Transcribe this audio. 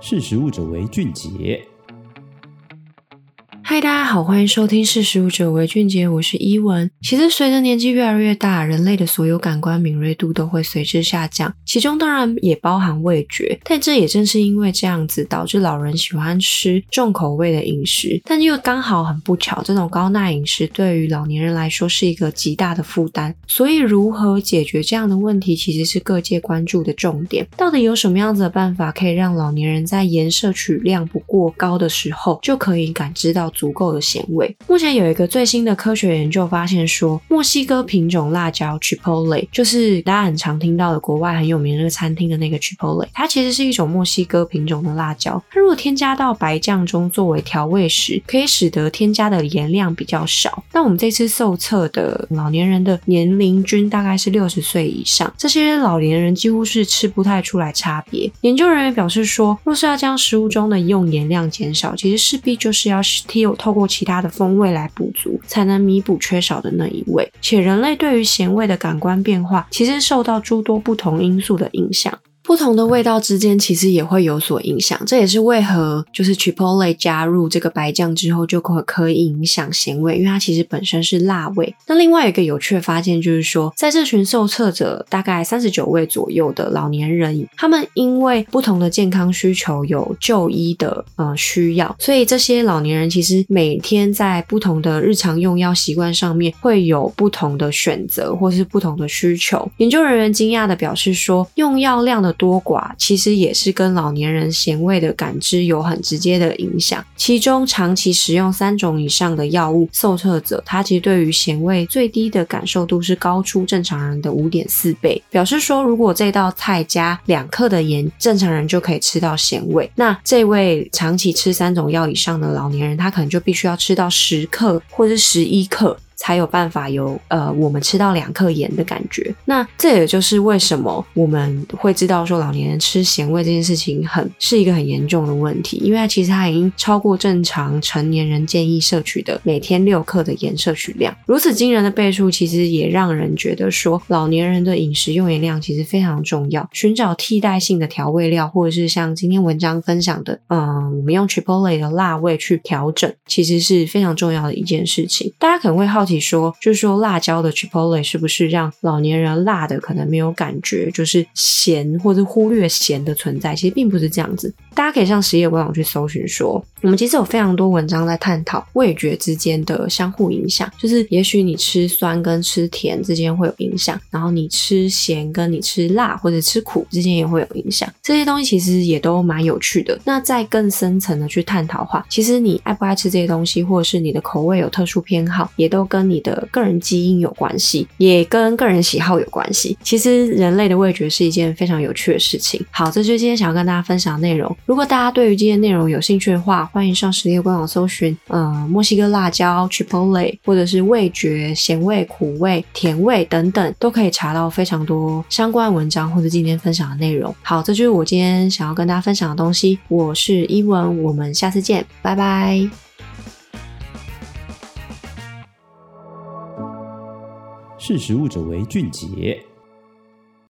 识时务者为俊杰。嗨，大家好，欢迎收听识食物者为俊杰，我是伊文。其实随着年纪越来越大，人类的所有感官敏锐度都会随之下降，其中当然也包含味觉。但这也正是因为这样子，导致老人喜欢吃重口味的饮食，但又刚好很不巧，这种高钠饮食对于老年人来说是一个极大的负担。所以，如何解决这样的问题，其实是各界关注的重点。到底有什么样子的办法，可以让老年人在盐摄取量不过高的时候，就可以感知到足足够的咸味。目前有一个最新的科学研究发现说，墨西哥品种辣椒 Chipotle，就是大家很常听到的国外很有名的那个餐厅的那个 Chipotle，它其实是一种墨西哥品种的辣椒。它如果添加到白酱中作为调味时，可以使得添加的盐量比较少。那我们这次受测的老年人的年龄均大概是六十岁以上，这些老年人几乎是吃不太出来差别。研究人员表示说，若是要将食物中的用盐量减少，其实势必就是要 still 透过其他的风味来补足，才能弥补缺少的那一味。且人类对于咸味的感官变化，其实受到诸多不同因素的影响。不同的味道之间其实也会有所影响，这也是为何就是 Chipotle 加入这个白酱之后就可可以影响咸味，因为它其实本身是辣味。那另外一个有趣的发现就是说，在这群受测者大概三十九位左右的老年人，他们因为不同的健康需求有就医的呃需要，所以这些老年人其实每天在不同的日常用药习惯上面会有不同的选择或是不同的需求。研究人员惊讶的表示说，用药量的多寡其实也是跟老年人咸味的感知有很直接的影响。其中，长期食用三种以上的药物受测者，他其实对于咸味最低的感受度是高出正常人的五点四倍。表示说，如果这道菜加两克的盐，正常人就可以吃到咸味。那这位长期吃三种药以上的老年人，他可能就必须要吃到十克或是十一克。才有办法有呃，我们吃到两克盐的感觉。那这也就是为什么我们会知道说老年人吃咸味这件事情很是一个很严重的问题，因为它其实它已经超过正常成年人建议摄取的每天六克的盐摄取量。如此惊人的倍数，其实也让人觉得说老年人的饮食用盐量其实非常重要。寻找替代性的调味料，或者是像今天文章分享的，嗯，我们用 Chipotle 的辣味去调整，其实是非常重要的一件事情。大家可能会好奇说，就是说辣椒的 Chipotle 是不是让老年人辣的可能没有感觉，就是咸或者忽略咸的存在？其实并不是这样子。大家可以上食业官网去搜寻，说我们其实有非常多文章在探讨味觉之间的相互影响。就是也许你吃酸跟吃甜之间会有影响，然后你吃咸跟你吃辣或者吃苦之间也会有影响。这些东西其实也都蛮有趣的。那再更深层的去探讨话，其实你爱不爱吃这些东西，或者是你的口味有特殊偏好，也都跟跟你的个人基因有关系，也跟个人喜好有关系。其实人类的味觉是一件非常有趣的事情。好，这就是今天想要跟大家分享的内容。如果大家对于今天内容有兴趣的话，欢迎上食业官网搜寻，呃，墨西哥辣椒 Chipotle，或者是味觉、咸味、苦味、甜味等等，都可以查到非常多相关文章或者今天分享的内容。好，这就是我今天想要跟大家分享的东西。我是伊文，我们下次见，拜拜。识时务者为俊杰。